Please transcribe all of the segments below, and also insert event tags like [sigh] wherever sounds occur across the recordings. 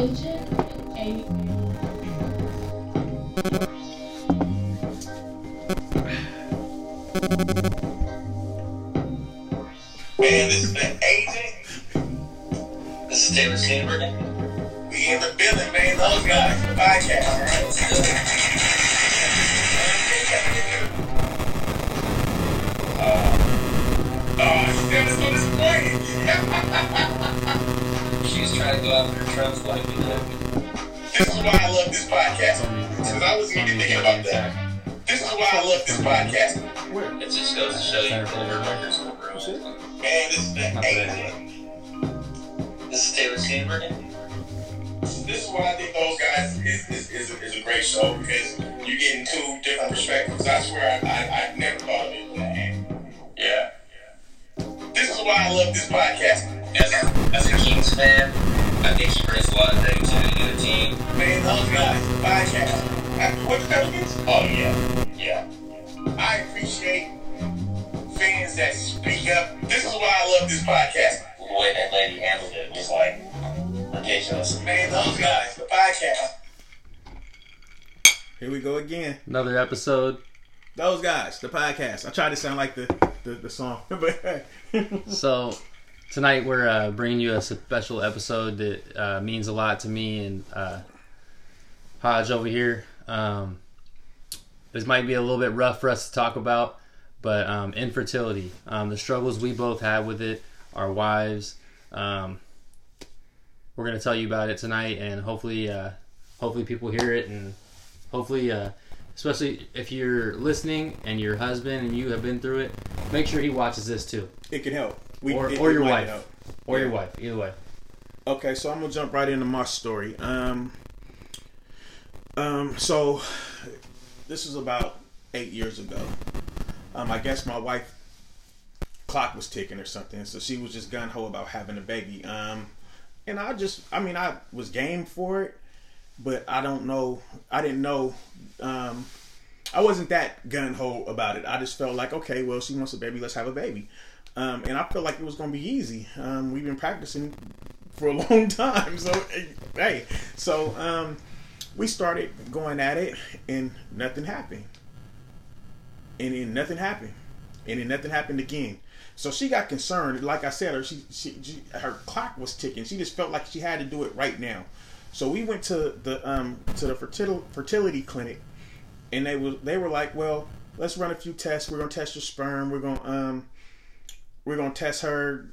This is the agent. This is Taylor Sandberg. We in the building, man. Those guys, podcast, right? Uh, oh, shit, I'm so disappointed. She's trying to go after Trump's like we know. this is why I love this podcast. Because I wasn't even thinking about that. This is why I love this podcast. It just goes to show you pull your microscope real. Man, this is the agent. This is Taylor Sandberg. This is why I think those guys is, is, is, a, is a great show because you're getting two different perspectives. I swear I, I, I've never thought of it from that. Yeah. This is why I love this podcast. As a, as a Kings fan, I think she brings a lot of negativity to the team. Man, those guys, the podcast. Uh, What the Pelicans? Oh, yeah. Yeah. I appreciate fans that speak up. This is why I love this podcast. The way that lady handled it was like ridiculous. Man, those guys, the podcast. Here we go again. Another episode. Those guys, the podcast. I tried to sound like the the, the song, [laughs] but So tonight we're uh, bringing you a special episode that uh, means a lot to me and uh, Hodge over here. Um, this might be a little bit rough for us to talk about, but um, infertility, um, the struggles we both had with it, our wives. Um, we're gonna tell you about it tonight, and hopefully, uh, hopefully people hear it, and hopefully, uh, especially if you're listening and your husband and you have been through it, make sure he watches this too, it can help. We, or, it- or it your wife, help. or Yeah. your wife, either way. Okay, so I'm gonna jump right into my story. Um, um, so this was about eight years ago. Um, I guess my wife clock was ticking or something, so she was just gun ho about having a baby. Um, and I just, I mean, I was game for it, but I don't know, I didn't know. Um, I wasn't that gun ho about it. I just felt like, okay, well, she wants a baby, let's have a baby. Um, and I felt like it was gonna be easy. Um, we've been practicing for a [laughs] long time. So hey, so um, we started going at it, and nothing happened. And then nothing happened, and then nothing happened again. So she got concerned. Like I said, her she, she, she her clock was ticking. She just felt like she had to do it right now. So we went to the um to the fertility fertility clinic, and they was they were like, well, let's run a few tests. We're gonna test your sperm. We're gonna um we're gonna test her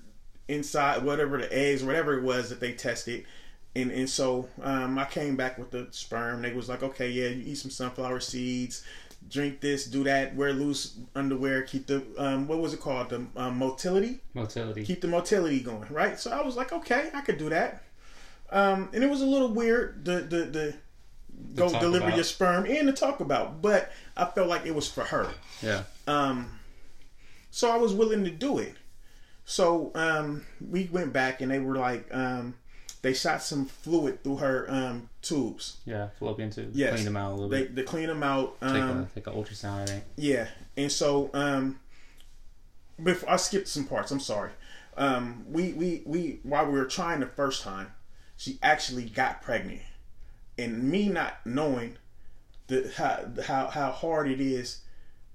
inside whatever the eggs, whatever it was that they tested. And and so um, I came back with the sperm. They was like, okay, yeah, you eat some sunflower seeds, drink this, do that, wear loose underwear, keep the um, what was it called, the um, motility, Motility. keep the motility going, right? So I was like, okay, I could do that. Um, and it was a little weird the the the go deliver about. your sperm and to talk about, but I felt like it was for her. yeah. Um, so I was willing to do it. So um, we went back and they were like, um, they shot some fluid through her um, tubes. Yeah. Fallopian tube. Yes. Clean them out a little They, bit. they clean them out. Take Um, a take an ultrasound. I think. yeah, and so um, before I skipped some parts, I'm sorry. Um, we we we while we were trying the first time, she actually got pregnant, and me not knowing the how how how hard it is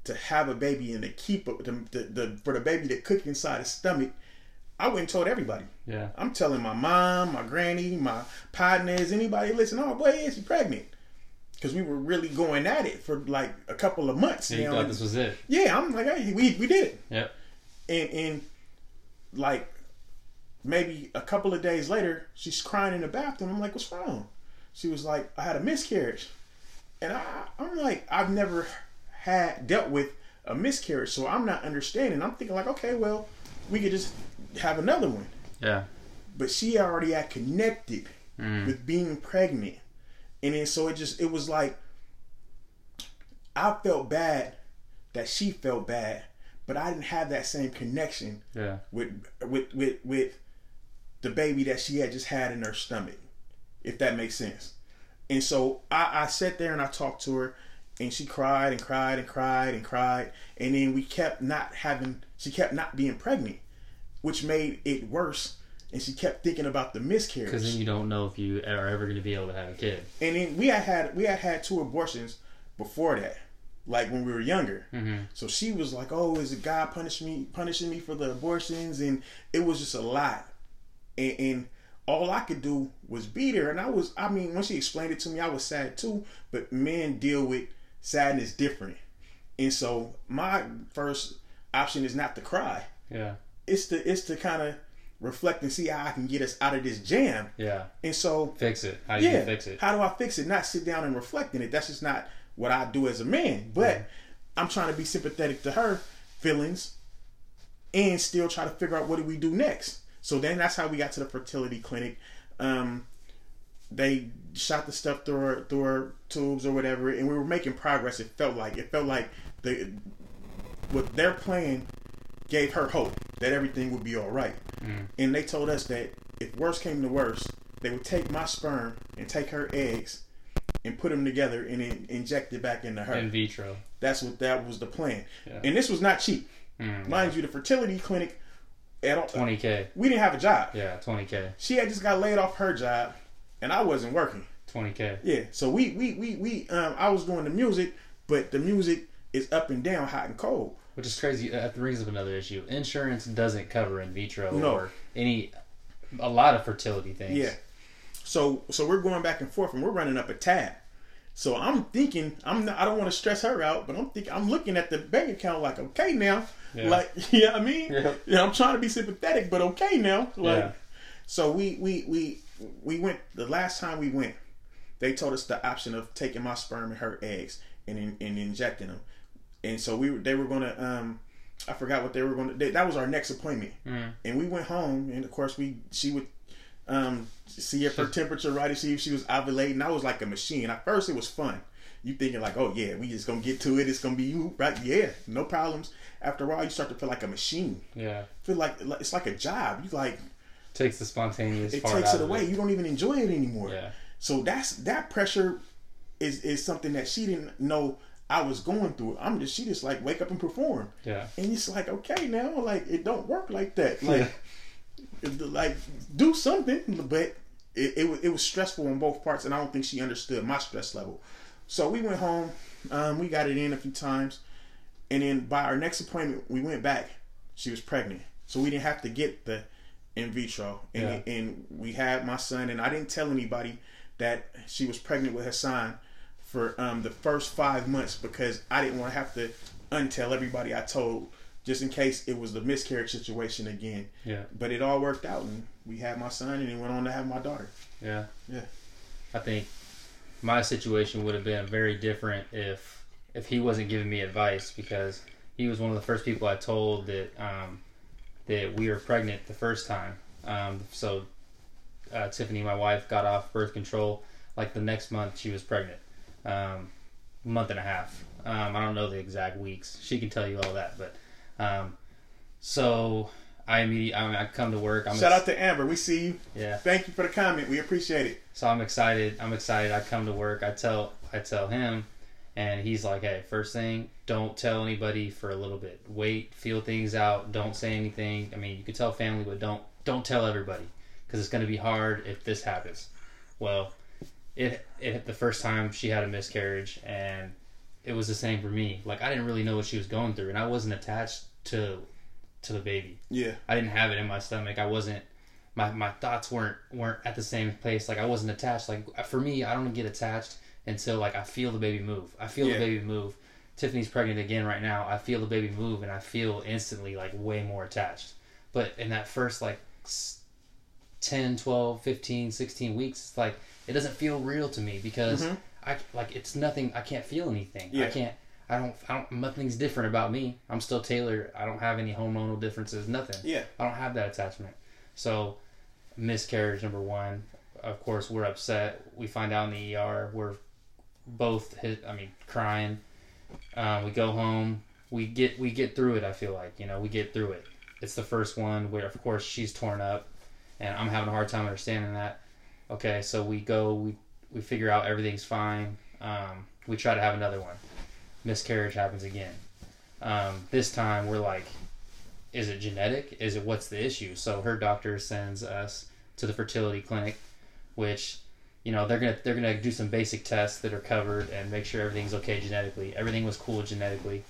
to have a baby and to keep it, the, the, the for the baby to cook inside his stomach. I went and told everybody. Yeah. I'm telling my mom, my granny, my partners, anybody listen. Oh boy, is she pregnant? Because we were really going at it for like a couple of months. Yeah, you thought this was it. Yeah, I'm like, hey, we we did it, Yep. and and like maybe a couple of days later, she's crying in the bathroom. I'm like, what's wrong? She was like, I had a miscarriage, and I I'm like, I've never had dealt with a miscarriage, so I'm not understanding. I'm thinking like, okay, well, we could just have another one, Yeah. but she already had connected Mm. with being pregnant, and then so it just it was like I felt bad that she felt bad, but I didn't have that same connection Yeah. with with with with the baby that she had just had in her stomach, if that makes sense. And so I, I sat there and I talked to her, and she cried and cried and cried and cried, and then we kept not having. She kept not being pregnant, which made it worse. and she kept thinking about the miscarriage. Because then you don't know if you are ever going to be able to have a kid. and then we had had we had had two abortions before that, like when we were younger. Mm-hmm. So she was like, "Oh, is it God punishing me punishing me for the abortions?" And it was just a lot, and, and all I could do was beat her. And I was, I mean, when she explained it to me, I was sad too. But men deal with sadness different, and so my first option is not to cry. Yeah. It's to it's to kind of reflect and see how I can get us out of this jam. Yeah. And so Fix it. How do yeah, you fix it? How do I fix it? Not sit down and reflect in it. That's just not what I do as a man. But Mm-hmm. I'm trying to be sympathetic to her feelings and still try to figure out what do we do next. So then that's how we got to the fertility clinic. Um, they shot the stuff through her through her tubes or whatever, and we were making progress. It felt like it felt like the what their plan gave her hope that everything would be all right. And they told us that if worst came to worst, they would take my sperm and take her eggs and put them together and then inject it back into her. In vitro. That's what that was the plan. Yeah. And this was not cheap. Mm, Mind you, the fertility clinic at all, 20K. we didn't have a job. Yeah, 20K. She had just got laid off her job and I wasn't working. 20K. Yeah. So we we we, we um I was doing the music, but the music is up and down, hot and cold. Which is crazy. That brings up another issue. Insurance doesn't cover in vitro No. or any, a lot of fertility things. Yeah. So so we're going back and forth and we're running up a tab. So I'm thinking I'm not, I don't want to stress her out, but I'm thinking I'm looking at the bank account like okay now, Yeah. like [laughs] yeah, I mean, Yeah. yeah, I'm trying to be sympathetic, but okay now, like. Yeah. So we we we we went the last time we went, they told us the option of taking my sperm and her eggs and in, and injecting them, and so we they were gonna um I forgot what they were gonna they, that was our next appointment, Mm. and we went home and of course we she would um see if her temperature right to see if she was ovulating. I was like a machine. At first it was fun. You thinking like, oh yeah, we just gonna get to it. It's gonna be you, right? Yeah, no problems. After a while, you start to feel like a machine. Yeah. Feel like it's like a job. You like Takes the spontaneous it takes it away. You don't even enjoy it anymore. Yeah. So that's that pressure is is something that she didn't know I was going through. I'm just she just like wake up and perform. Yeah. And it's like okay now like it don't work like that. Like like do something, but it, it was it was stressful on both parts, and I don't think she understood my stress level. So we went home. Um, we got it in a few times, and then by our next appointment, we went back. She was pregnant, so we didn't have to get the in vitro, and Yeah. and we had my son, and I didn't tell anybody that she was pregnant with Hassan for um, the first five months because I didn't want to have to untell everybody I told just in case it was the miscarriage situation again. Yeah. But it all worked out, and we had my son, and he went on to have my daughter. Yeah. Yeah. I think my situation would have been very different if if he wasn't giving me advice because he was one of the first people I told that um, that we were pregnant the first time. Um, so uh, Tiffany, my wife, got off birth control. Like the next month, she was pregnant, um, month and a half. Um, I don't know the exact weeks. She can tell you all that, but um, so I immediately I, mean, I come to work. I'm Shout ex- out to Amber. We see you. yeah. Thank you for the comment. We appreciate it. So I'm excited. I'm excited. I come to work. I tell I tell him, and he's like, "Hey, first thing, don't tell anybody for a little bit. Wait, feel things out. Don't say anything. I mean, you can tell family, but don't don't tell everybody because it's going to be hard if this happens." Well, it it the first time she had a miscarriage, and it was the same for me. Like I didn't really know what she was going through, and I wasn't attached to to the baby. Yeah. I didn't have it in my stomach. I wasn't my my thoughts weren't weren't at the same place. Like I wasn't attached. Like for me, I don't get attached until like I feel the baby move. I feel Yeah. the baby move. Tiffany's pregnant again right now. I feel the baby move and I feel instantly like way more attached. But in that first like s- 10, 12, 15, 16 weeks, it's like it doesn't feel real to me because Mhm. I like it's nothing. I can't feel anything. I can't. I don't. I don't. Nothing's different about me. I'm still Taylor. I don't have any hormonal differences. Nothing. Yeah. I don't have that attachment. So, miscarriage number one. Of course, we're upset. We find out in the ER. We're both hit. I mean, crying. Uh, we go home. We get we get through it. I feel like you know we get through it. It's the first one where, of course, she's torn up, and I'm having a hard time understanding that. Okay, so we go. We we figure out everything's fine. Um, we try to have another one. Miscarriage happens again. Um, this time we're like, is it genetic? Is it what's the issue? So her doctor sends us to the fertility clinic, which you know they're gonna they're gonna do some basic tests that are covered and make sure everything's okay genetically. Everything was cool genetically.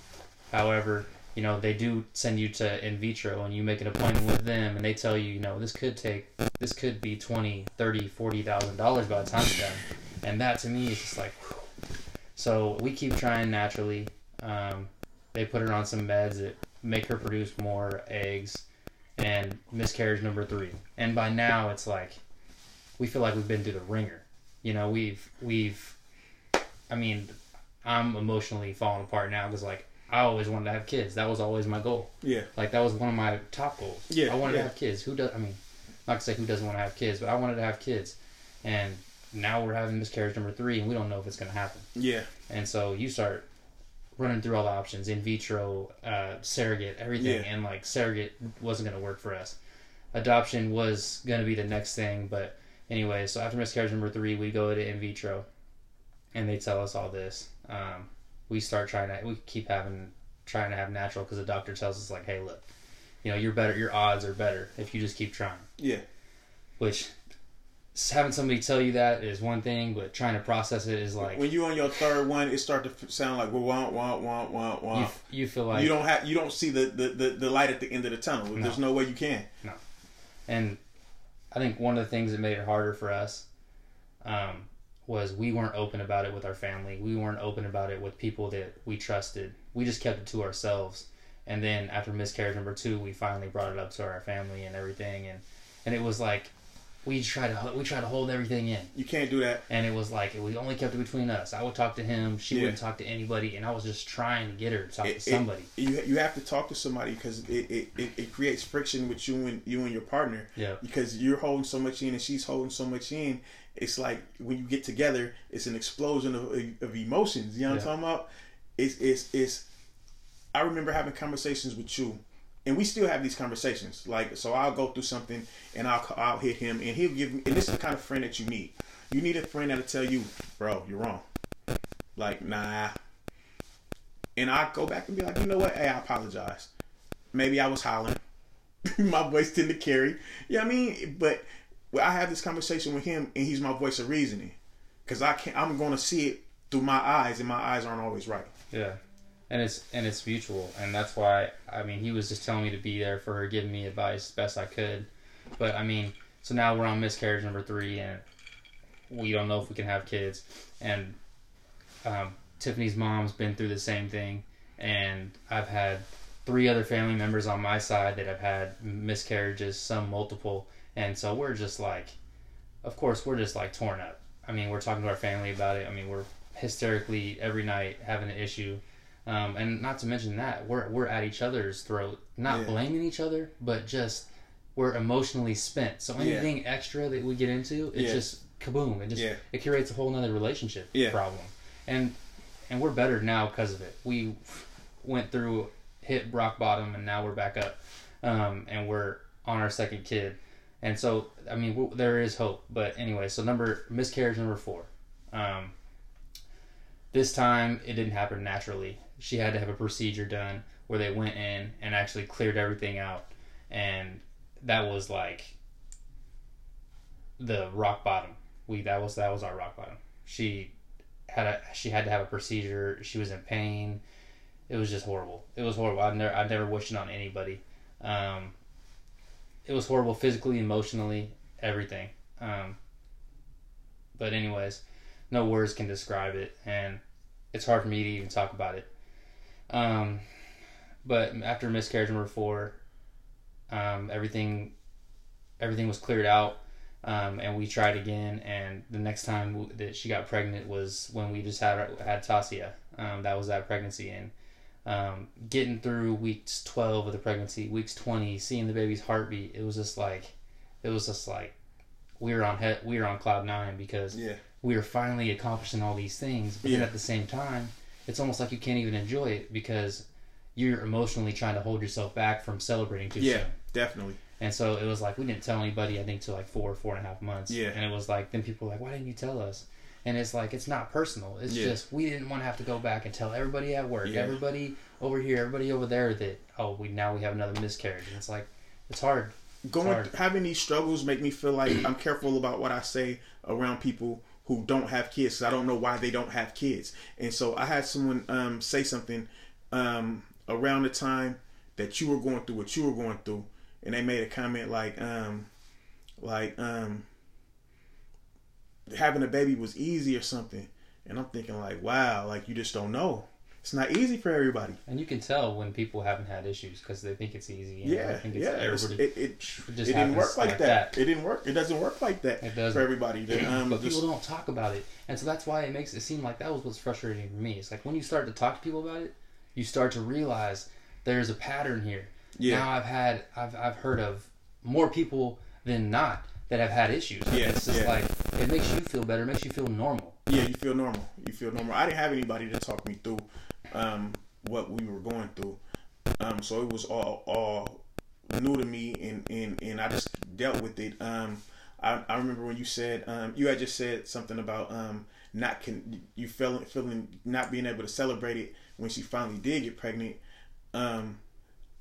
However, you know they do send you to in vitro and you make an appointment with them and they tell you you know this could take this could be 20 30 40 thousand dollars by the time it's done and that to me is just like whew. so we keep trying naturally um, they put her on some meds that make her produce more eggs and miscarriage number three and by now it's like we feel like we've been through the ringer you know we've we've i mean i'm emotionally falling apart now because like i always wanted to have kids that was always my goal Yeah. like that was one of my top goals Yeah, i wanted yeah. to have kids who does i mean not to say who doesn't want to have kids but i wanted to have kids and now we're having miscarriage number three and we don't know if it's going to happen Yeah. and so you start running through all the options in vitro, uh, surrogate, everything. Yeah. And like surrogate wasn't going to work for us. Adoption was going to be the next thing. But anyway, so after miscarriage number three, we go to in vitro and they tell us all this. Um, we start trying to, we keep having, trying to have natural because the doctor tells us, like, hey, look, you know, you're better, your odds are better if you just keep trying. Yeah. Which having somebody tell you that is one thing, but trying to process it is like, When you on your third one, it start to sound like well, want, want, want, want, you, want. you feel like You don't have, you don't see the the, the, the light at the end of the tunnel. There's no way you can. No, and I think one of the things that made it harder for us um, was we weren't open about it with our family. We weren't open about it with people that we trusted. We just kept it to ourselves. And then after miscarriage number two, we finally brought it up to our family and everything. And, and it was like we tried to we tried to hold everything in. You can't do that. And it was like we only kept it between us. I would talk to him, she Yeah. wouldn't talk to anybody, and I was just trying to get her to talk It- to somebody. It, you you have to talk to somebody because it, it, it, it creates friction with you and you and your partner. Yeah. Because you're holding so much in and she's holding so much in. It's like when you get together, it's an explosion of, of emotions. You know what Yeah. I'm talking about? It's it's it's. I remember having conversations with you, and we still have these conversations. Like so, I'll go through something and I'll I'll hit him and he'll give me. And this is the kind of friend that you need. You need a friend that'll tell you, bro, you're wrong. Like nah, and I go back and be like, you know what? Hey, I apologize. Maybe I was hollering. [laughs] my voice tend to carry. You know what I mean? But I have this conversation with him, and he's my voice of reasoning, because I can't. I'm going to see it through my eyes, and my eyes aren't always right. Yeah, and it's and it's mutual, and that's why I mean he was just telling me to be there for her, giving me advice best I could. But I mean, so now we're on miscarriage number three, and we don't know if we can have kids. And um, Tiffany's mom's been through the same thing, and I've had three other family members on my side that have had miscarriages, some multiple, and so we're just like, of course, we're just like torn up. I mean, we're talking to our family about it. I mean, we're hysterically every night having an issue. Um, and not to mention that we're we're at each other's throat, not Yeah. blaming each other, but just we're emotionally spent. So anything extra that we get into, it Yeah. just kaboom! It just Yeah. it creates a whole nother relationship Yeah. problem. And and we're better now because of it. We went through hit rock bottom, and now we're back up, um, and we're on our second kid. And so, I mean, w- there is hope. But anyway, so number miscarriage number four. Um, this time it didn't happen naturally. She had to have a procedure done where they went in and actually cleared everything out, and that was like the rock bottom. We that was that was our rock bottom. She had a she had to have a procedure. She was in pain. It was just horrible. It was horrible. I never I never wished it on anybody. Um, it was horrible physically, emotionally, everything. Um, but anyways, no words can describe it, and it's hard for me to even talk about it. Um, but after miscarriage number four, um, everything everything was cleared out, um, and we tried again. And the next time that she got pregnant was when we just had had Tasia. Um, that was that pregnancy, and um, getting through weeks twelve of the pregnancy, weeks twenty, seeing the baby's heartbeat, it was just like, it was just like, we were on he- we were on cloud nine because Yeah. we were finally accomplishing all these things, but Yeah. at the same time, it's almost like you can't even enjoy it because you're emotionally trying to hold yourself back from celebrating too Yeah. soon. Definitely. And so it was like we didn't tell anybody. I think till like four, four and a half months. Yeah. And it was like then people were like, why didn't you tell us? and it's like it's not personal. It's Yeah. just we didn't want to have to go back and tell everybody at work, Yeah. everybody over here, everybody over there that oh we now we have another miscarriage. And it's like it's hard. going hard. having these struggles make me feel like I'm careful about what I say around people who don't have kids. I don't know why they don't have kids. And so I had someone um, say something um, around the time that you were going through what you were going through, and they made a comment like, um, like um, having a baby was easy or something. And I'm thinking like, wow, like you just don't know. It's not easy for everybody. And you can tell when people haven't had issues because they think it's easy. And Yeah, think it's yeah. Everybody. It, it, it just it didn't work like, like that. that. It didn't work. It doesn't work like that It doesn't. for everybody. The, [clears throat] um, but just- people don't talk about it, and so that's why it makes it seem like that was what's frustrating for me. It's like when you start to talk to people about it, you start to realize there's a pattern here. Yeah. Now I've had I've I've heard of more people than not that have had issues. Yeah, it's just yeah. like it makes you feel better, it makes you feel normal. yeah, you feel normal. You feel normal. I didn't have anybody to talk me through um, what we were going through, um, so it was all all new to me, and and, and I just dealt with it. Um, I, I remember when you said um, you had just said something about um, not can you feeling feeling not being able to celebrate it when she finally did get pregnant. Um,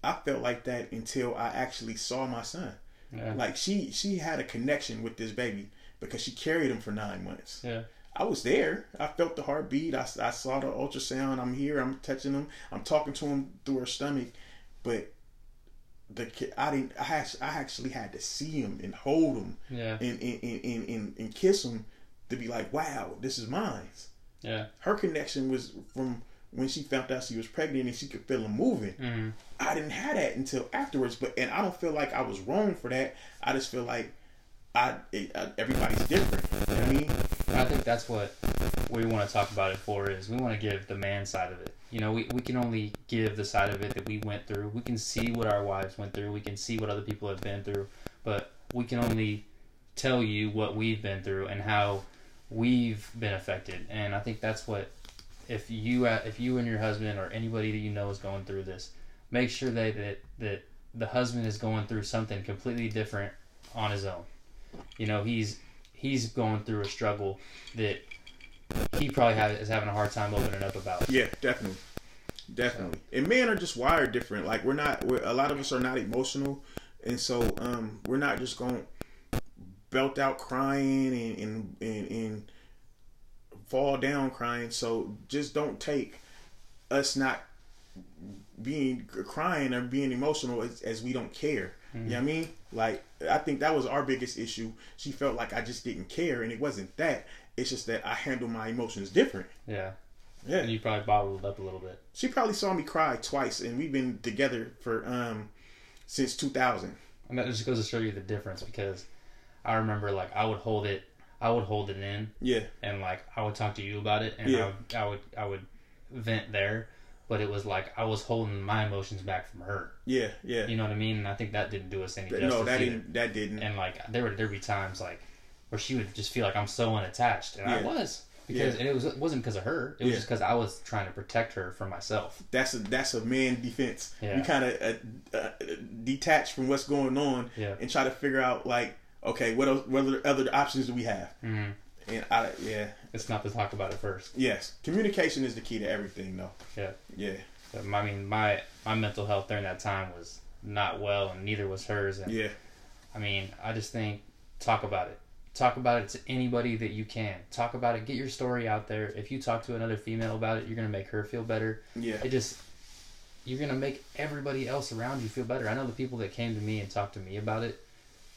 I felt like that until I actually saw my son. Yeah. Like she she had a connection with this baby because she carried him for nine months. Yeah. I was there. I felt the heartbeat. I, I saw the ultrasound. I'm here. I'm touching him. I'm talking to him through her stomach. But the kid, I didn't. I actually, I actually had to see him and hold him Yeah. and and, and, and, and and kiss him to be like, wow, this is mine. Yeah. Her connection was from when she found out she was pregnant and she could feel him moving. hmm I didn't have that until afterwards. But and I don't feel like I was wrong for that. I just feel like I, it, uh, everybody's different. You know what I mean? I think that's what we want to talk about it for is we want to give the man side of it. You know, we, we can only give the side of it that we went through. We can see what our wives went through. We can see what other people have been through, but we can only tell you what we've been through and how we've been affected. And I think that's what if you if you and your husband or anybody that you know is going through this, make sure that that, that the husband is going through something completely different on his own. You know, he's he's going through a struggle that he probably have, is having a hard time opening up about. Yeah, definitely, definitely. And men are just wired different. Like we're not. We're, a lot of us are not emotional, and so um, we're not just going belt out crying and and, and and fall down crying. So just don't take us not being crying or being emotional as, as we don't care. You know what I mean? Like I think that was our biggest issue. She felt like I just didn't care, and it wasn't that. It's just that I handle my emotions different. Yeah, Yeah. and you probably bottled up a little bit. She probably saw me cry twice, and we've been together for um since 2000. And that just goes to show you the difference because I remember like I would hold it, I would hold it in, Yeah, and like I would talk to you about it, and Yeah. I, would, I would I would vent there, but it was like I was holding my emotions back from her. yeah, yeah. You know what I mean? And I think that didn't do us any justice no, that either. didn't. That didn't. and like there would there be times like where she would just feel like I'm so unattached, and I was because Yeah. and it was it wasn't because of her. It was Yeah. just because I was trying to protect her from myself. that's a that's a man defense. Yeah. You kind of uh, uh, detach from what's going on Yeah. and try to figure out like, okay, what else, what other, other options do we have? hmm And I, yeah, It's not to talk about it first. yes, communication is the key to everything, though. Yeah. Yeah, I mean, my my mental health during that time was not well, and neither was hers. And yeah, I mean, I just think talk about it. Talk about it to anybody that you can. Talk about it. Get your story out there. If you talk to another female about it, you're gonna make her feel better. yeah, it just you're gonna make everybody else around you feel better. I know the people that came to me and talked to me about it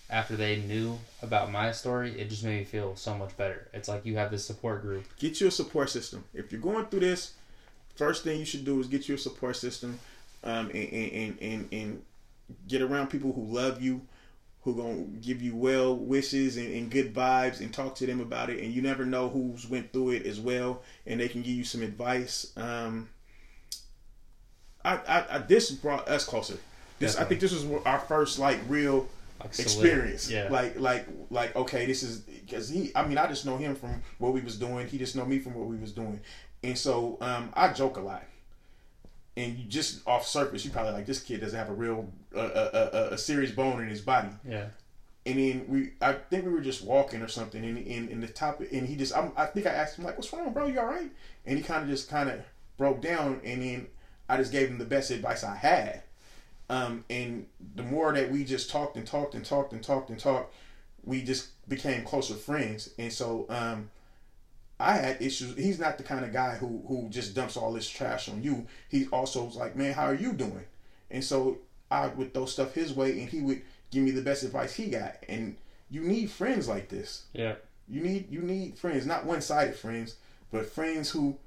after they knew about my story, it just made me feel so much better. It's like you have this support group. get you a support system. If you're going through this, first thing you should do is get you a support system, um, and and, and, and, and get around people who love you, who gonna give you well wishes and, and good vibes, and talk to them about it. And you never know who's went through it as well, and they can give you some advice. Um, I, I, I this brought us closer. This I think this was our first like real Like experience. Yeah. Like like like okay, this is because he. I mean, I just know him from what we was doing. He just know me from what we was doing, and so um, I joke a lot. And you just off surface, you probably like this kid doesn't have a real uh, a, a, a serious bone in his body. yeah. and then we, I think we were just walking or something, and in in the top, and he just, I'm, I think I asked him like, "What's wrong, bro? You all right?" And he kind of just kind of broke down, and then I just gave him the best advice I had. Um, and the more that we just talked and talked and talked and talked and talked, we just became closer friends. And so, um, I had issues. He's not the kind of guy who who just dumps all this trash on you. He also was like, "Man, how are you doing?" And so I would throw stuff his way, and he would give me the best advice he got. And you need friends like this. Yeah. You need you need friends, not one sided friends, but friends who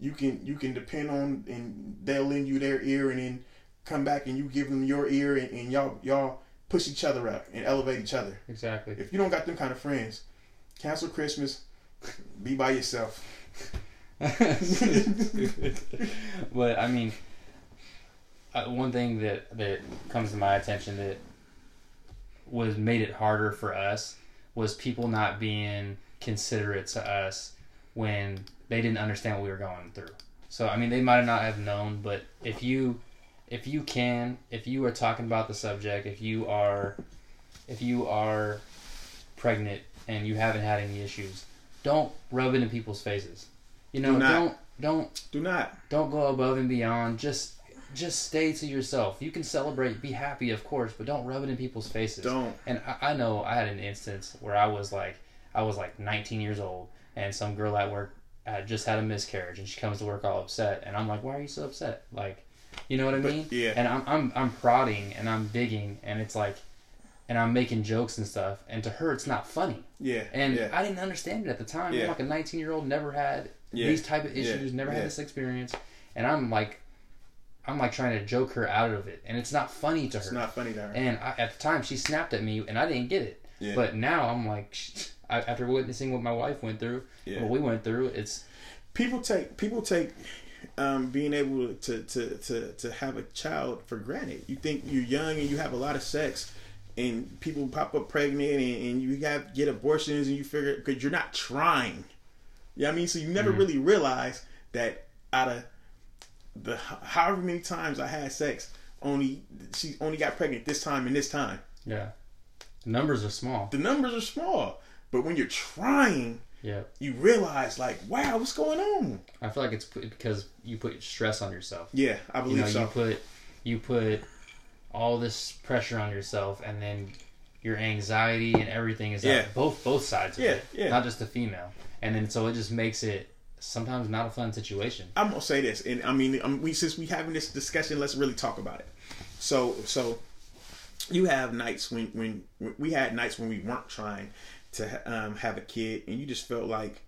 you can you can depend on, and they'll lend you their ear, and then come back and you give them your ear, and, and y'all y'all push each other up and elevate each other. Exactly. If you don't got them kind of friends, cancel Christmas, [laughs] be by yourself. [laughs] but I mean, uh, one thing that that comes to my attention that was made it harder for us was people not being considerate to us when they didn't understand what we were going through. So I mean, they might not have known, but if you if you can, if you are talking about the subject, if you are if you are pregnant and you haven't had any issues, don't rub it in people's faces. You know, Do not. don't don't Do not. don't go above and beyond. Just just stay to yourself. You can celebrate, be happy, of course, but don't rub it in people's faces. Don't. And I, I know I had an instance where I was like, I was like 19 years old, and some girl at work had just had a miscarriage, and she comes to work all upset, and I'm like, why are you so upset? Like, you know what I But, mean? yeah. And I'm I'm I'm prodding and I'm digging, and it's like, and I'm making jokes and stuff, and to her it's not funny. Yeah. And yeah. I didn't understand it at the time. Yeah. I'm like a 19 year old, never had Yeah. these type of issues, never had this experience, and I'm like, I'm like trying to joke her out of it, and it's not funny to her. it's not funny to her. And I, at the time, she snapped at me, and I didn't get it. Yeah. But now I'm like, [laughs] after witnessing what my wife went through, Yeah. what we went through, it's people take people take um, being able to, to, to, to have a child for granted. You think you're young and you have a lot of sex, and people pop up pregnant, and, and you have get abortions, and you figure because you're not trying. Yeah, I mean, so you never really realize that out of the however many times I had sex, only she only got pregnant this time and this time. yeah, the numbers are small. The numbers are small, but when you're trying, Yeah, you realize like, wow, what's going on? I feel like it's because you put stress on yourself. Yeah, I You believe know, so. you put you put all this pressure on yourself, and then your anxiety and everything is Yeah. both both sides of Yeah, it, yeah. not just the female. And then so it just makes it sometimes not a fun situation. I'm gonna say this, and I mean, um, we since we having this discussion, let's really talk about it. So, so you have nights when when we had nights when we weren't trying to um, have a kid, and you just felt like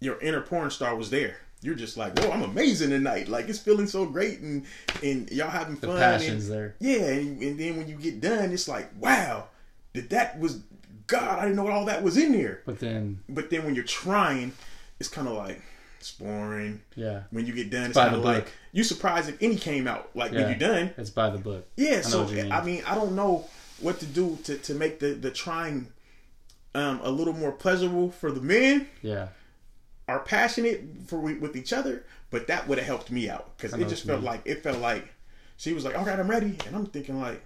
your inner porn star was there. You're just like, whoa, I'm amazing tonight. Like it's feeling so great, and and y'all having The fun. passion's and, there. Yeah, and, and then when you get done, it's like, wow, that that was God. I didn't know all that was in there. But then, But then when you're trying, it's kind of like it's boring yeah, when you get done, it's By kind of like you surprised if any came out. Like yeah, when you're done, it's by the book. yeah. know So mean. I mean, I don't know what to do to, to make the the trying um, a little more pleasurable for the men. Yeah, Are passionate for with each other, but that would have helped me out because it just felt mean. like it felt like she was like, "All right, I'm ready," and I'm thinking like,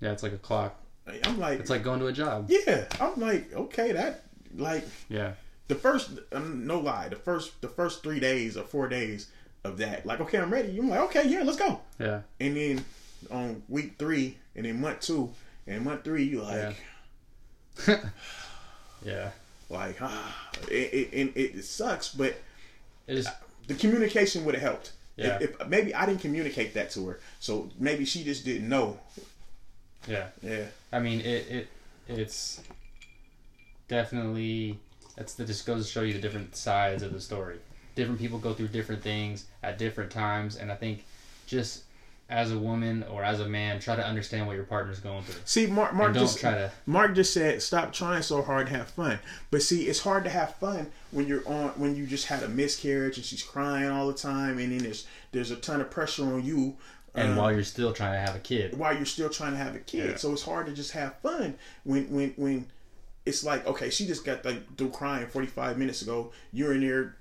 yeah, it's like a clock. I'm like, It's like going to a job. yeah, I'm like, okay, that like Yeah, the first um, no lie the first the first three days or four days of that like okay i'm ready i'm like okay yeah let's go yeah, and then on week three and then month two and month three you like yeah. [sighs] [laughs] like ah it, it, it, it sucks but It is. the communication would have helped Yeah. if, if maybe i didn't communicate that to her so maybe she just didn't know Yeah. yeah I mean, it, it it's definitely that's that just goes to show you the different sides of the story. Different people go through different things at different times, and I think just as a woman or as a man, try to understand what your partner's going through. see mark mark don't just try to- mark just said stop trying so hard and have fun but see it's hard to have fun when you're on when you just had a miscarriage and she's crying all the time and then there's there's a ton of pressure on you And um, while you're still trying to have a kid, while you're still trying to have a kid. Yeah. So it's hard to just have fun when when when it's like okay, she just got like through crying 45 minutes ago. You're in there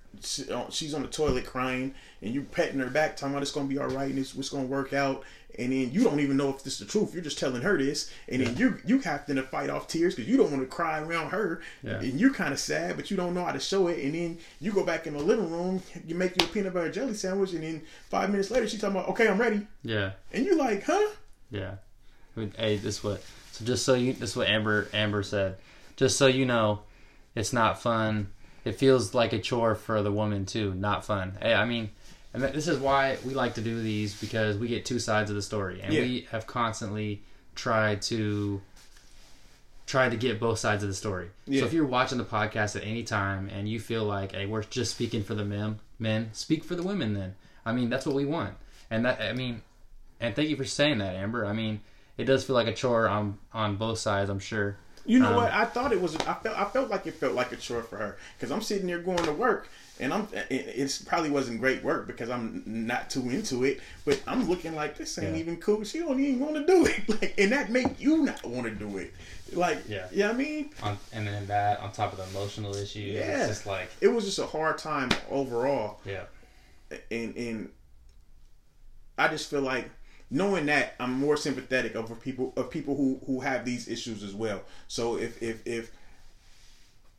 Uh, she's on the toilet crying, and you petting her back, talking about it's gonna be all right and it's, it's gonna work out, and then you don't even know if this is the truth. You're just telling her this, and then you you have to fight off tears because you don't want to cry around her, Yeah. and you're kind of sad, but you don't know how to show it, and then you go back in the living room, you make you a peanut butter jelly sandwich, and then five minutes later she's talking about, okay, I'm ready, Yeah. and you're like, huh? Yeah. I mean, Hey, this is what. So just so you, this is what Amber Amber said. Just so you know, it's not fun. It feels like a chore for the woman too. Not fun. Hey, I mean, and this is why we like to do these because we get two sides of the story, and Yeah. we have constantly tried to tried to get both sides of the story. Yeah. So if you're watching the podcast at any time and you feel like, hey, we're just speaking for the men, men, speak for the women. Then I mean, that's what we want, and that I mean, and thank you for saying that, Amber. I mean, it does feel like a chore on on both sides. I'm sure. You know Um, what? I thought it was. I felt. I felt like it felt like a chore for her because I'm sitting there going to work, and I'm. It it's probably wasn't great work because I'm not too into it. But I'm looking like this ain't Yeah. even cool. She don't even want to do it. [laughs] Like, and that make you not want to do it. Like, Yeah. yeah. I mean, On, and then that on top of the emotional issues, Yeah. it's just like it was just a hard time overall, yeah, and and I just feel like knowing that I'm more sympathetic over people of people who who have these issues as well. So if if if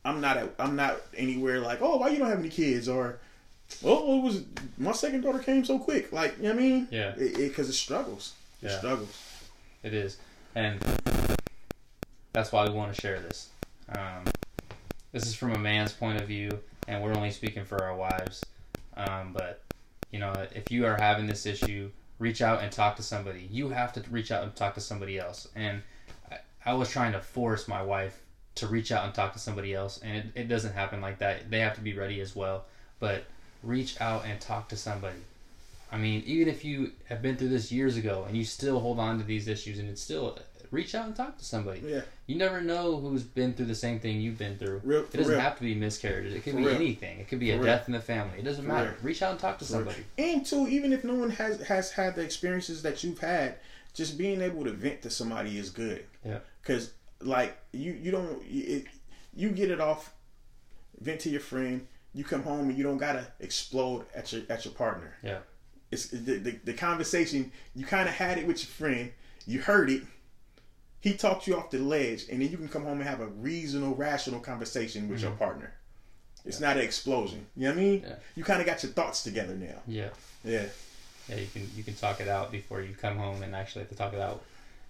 I'm not at, I'm not anywhere like oh why you don't have any kids or oh it was my second daughter came so quick like you know what I mean Yeah. because it, it struggles it Yeah. struggles it is, and that's why we want to share this. Um, this is from a man's point of view, and we're only speaking for our wives. Um, but you know, if you are having this issue, reach out and talk to somebody. You have to reach out and talk to somebody else. And I, I was trying to force my wife to reach out and talk to somebody else, and it, it doesn't happen like that. They have to be ready as well. But reach out and talk to somebody. I mean, even if you have been through this years ago and you still hold on to these issues, and it's still reach out and talk to somebody. yeah You never know who's been through the same thing you've been through. Real- it doesn't real. have to be miscarriages. It could For be real. anything. It could be a For real. death in the family. It doesn't matter. Reach out and talk to somebody. and two even if no one has has had the experiences that you've had just being able to vent to somebody is good Yeah. because like you you don't it, you get it off vent to your friend you come home and you don't gotta explode at your at your partner Yeah. it's the, the, the conversation you kind of had it with your friend you heard it he talked you off the ledge and then you can come home and have a reasonable rational conversation with your partner it's not an explosion you know what i mean Yeah. you kind of got your thoughts together now Yeah. yeah Yeah. You can you can talk it out before you come home and actually have to talk it out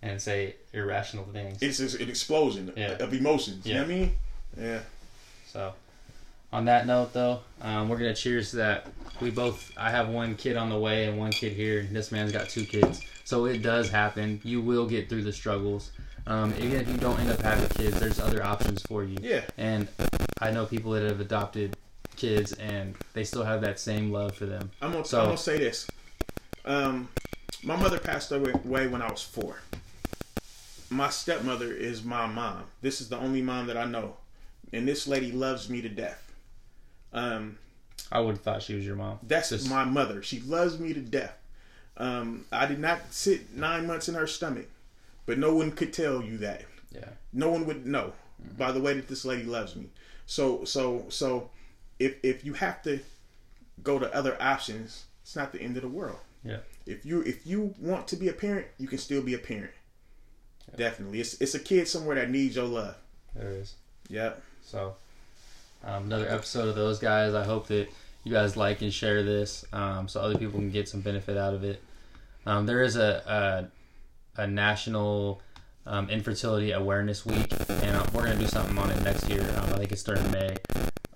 and say irrational things. it's just an explosion Yeah. of emotions. You know what I mean? Yeah. So, on that note, though, um, we're gonna cheers that. We both. I have one kid on the way and one kid here. And this man's got two kids. So it does happen. You will get through the struggles. Um, even if you don't end up having kids, there's other options for you. Yeah. And I know people that have adopted kids and they still have that same love for them. I'm gonna, So- I'm gonna say this. Um, my mother passed away away when I was four. My stepmother is my mom. This is the only mom that I know, and this lady loves me to death. Um, I would have thought she was your mom. that's Just- my mother. She loves me to death. Um, I did not sit nine months in her stomach, but no one could tell you that. Yeah. no one would know by the way that this lady loves me. So so so if if you have to go to other options, it's not the end of the world. Yeah. If you if you want to be a parent, you can still be a parent. Definitely. It's it's a kid somewhere that needs your love. There is. Yep. So, um, another episode of those guys. I hope that you guys like and share this, um, so other people can get some benefit out of it. Um, there is a a, national um, infertility awareness week, and uh, we're gonna do something on it next year. Um, I think it's during May.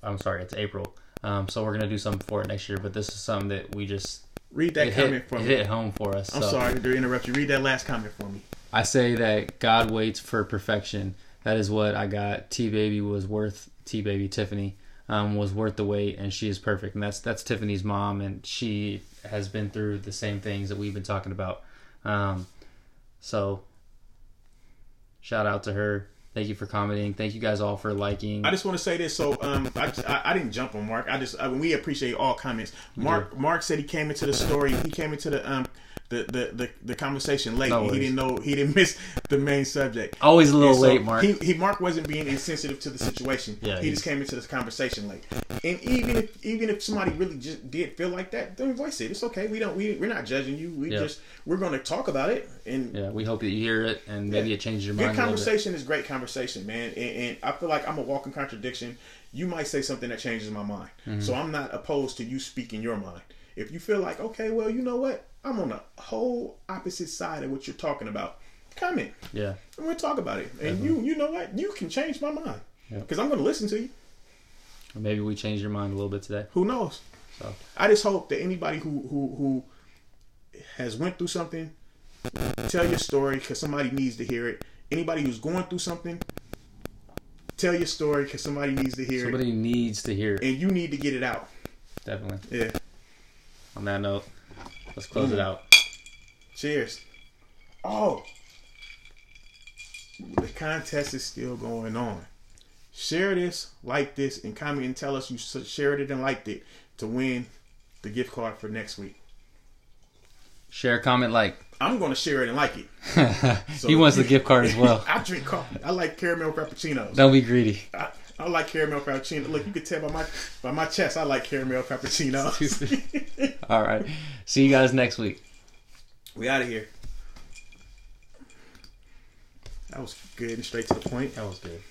I'm sorry, it's April. Um, so we're gonna do something for it next year. But this is something that we just Read that comment hit, for it me. hit home for us. I'm so. sorry to interrupt you. Read that last comment for me. I say that God waits for perfection. That is what I got. T baby was worth T baby Tiffany um, was worth the wait, and she is perfect. And that's that's Tiffany's mom, and she has been through the same things that we've been talking about. Um, so shout out to her. Thank you for commenting. Thank you guys all for liking. I just want to say this. So, um, I, I, I didn't jump on Mark. I just I, we appreciate all comments. Mark Mark said he came into the story. He came into the um the the the, the conversation late. No he didn't know he didn't [laughs] miss the main subject. Always a little so late, Mark. He, he Mark wasn't being insensitive to the situation. Yeah, he just came into this conversation late. And even if even if somebody really just did feel like that, then voice it. It's okay. We don't. We we're not judging you. We Yeah. just we're going to talk about it. And Yeah, we hope that you hear it and maybe Yeah. it changes your good mind bit. conversation is great conversation, man. And, and I feel like I'm a walking contradiction. You might say something that changes my mind, Mm-hmm. so I'm not opposed to you speaking your mind. If you feel like okay, well, you know what, I'm on the whole opposite side of what you're talking about. Comment. Yeah, and we'll talk about it. And you, you know what? You can change my mind Yeah. because I'm going to listen to you. Maybe we changed your mind a little bit today. Who knows? So I just hope that anybody who who who has went through something, tell your story because somebody needs to hear it. Anybody who's going through something, tell your story because somebody needs to hear it. somebody needs to hear it, it. and you need to get it out. Definitely. Yeah. On that note, let's close Mm. it out. Cheers. Oh, the contest is still going on. Share this, like this, and comment and tell us you shared it and liked it to win the gift card for next week. Share, comment, like. I'm going to share it and like it. [laughs] he wants the gift card as well. [laughs] I drink coffee. I like caramel frappuccinos. Don't be greedy. I, I like caramel frappuccino. Look, you can tell by my by my chest. I like caramel frappuccinos. [laughs] All right. See you guys next week. we out of here. That was good and straight to the point. That was good.